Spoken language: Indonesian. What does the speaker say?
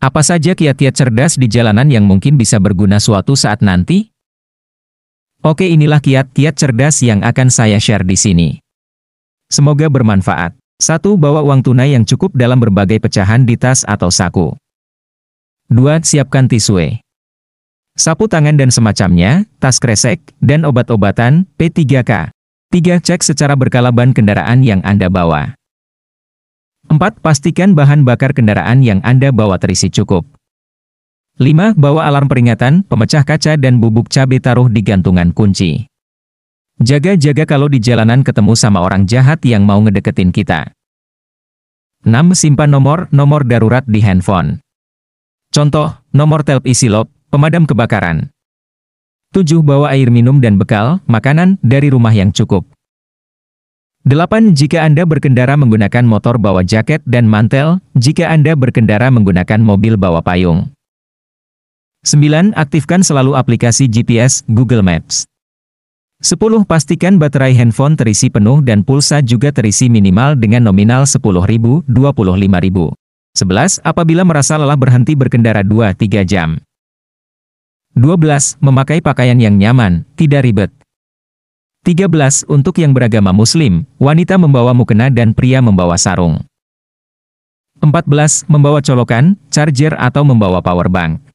Apa saja kiat-kiat cerdas di jalanan yang mungkin bisa berguna suatu saat nanti? Oke inilah kiat-kiat cerdas yang akan saya share di sini. Semoga bermanfaat. 1. Bawa uang tunai yang cukup dalam berbagai pecahan di tas atau saku. 2. Siapkan tisu. Sapu tangan dan semacamnya, tas kresek, dan obat-obatan, P3K. 3. Cek secara berkala ban kendaraan yang Anda bawa. 4. Pastikan bahan bakar kendaraan yang Anda bawa terisi cukup. 5. Bawa alarm peringatan, pemecah kaca dan bubuk cabai taruh di gantungan kunci. Jaga-jaga kalau di jalanan ketemu sama orang jahat yang mau ngedeketin kita. 6. Simpan nomor, nomor darurat di handphone. Contoh, nomor telp isi lop, pemadam kebakaran. 7. Bawa air minum dan bekal, makanan, dari rumah yang cukup. 8. Jika Anda berkendara menggunakan motor bawa jaket dan mantel, jika Anda berkendara menggunakan mobil bawa payung. 9. Aktifkan selalu aplikasi GPS Google Maps. 10. Pastikan baterai handphone terisi penuh dan pulsa juga terisi minimal dengan nominal 10.000, 25.000. 11. Apabila merasa lelah berhenti berkendara 2-3 jam. 12. Memakai pakaian yang nyaman, tidak ribet. 13. Untuk yang beragama muslim, wanita membawa mukena dan pria membawa sarung. 14. Membawa colokan, charger atau membawa power bank.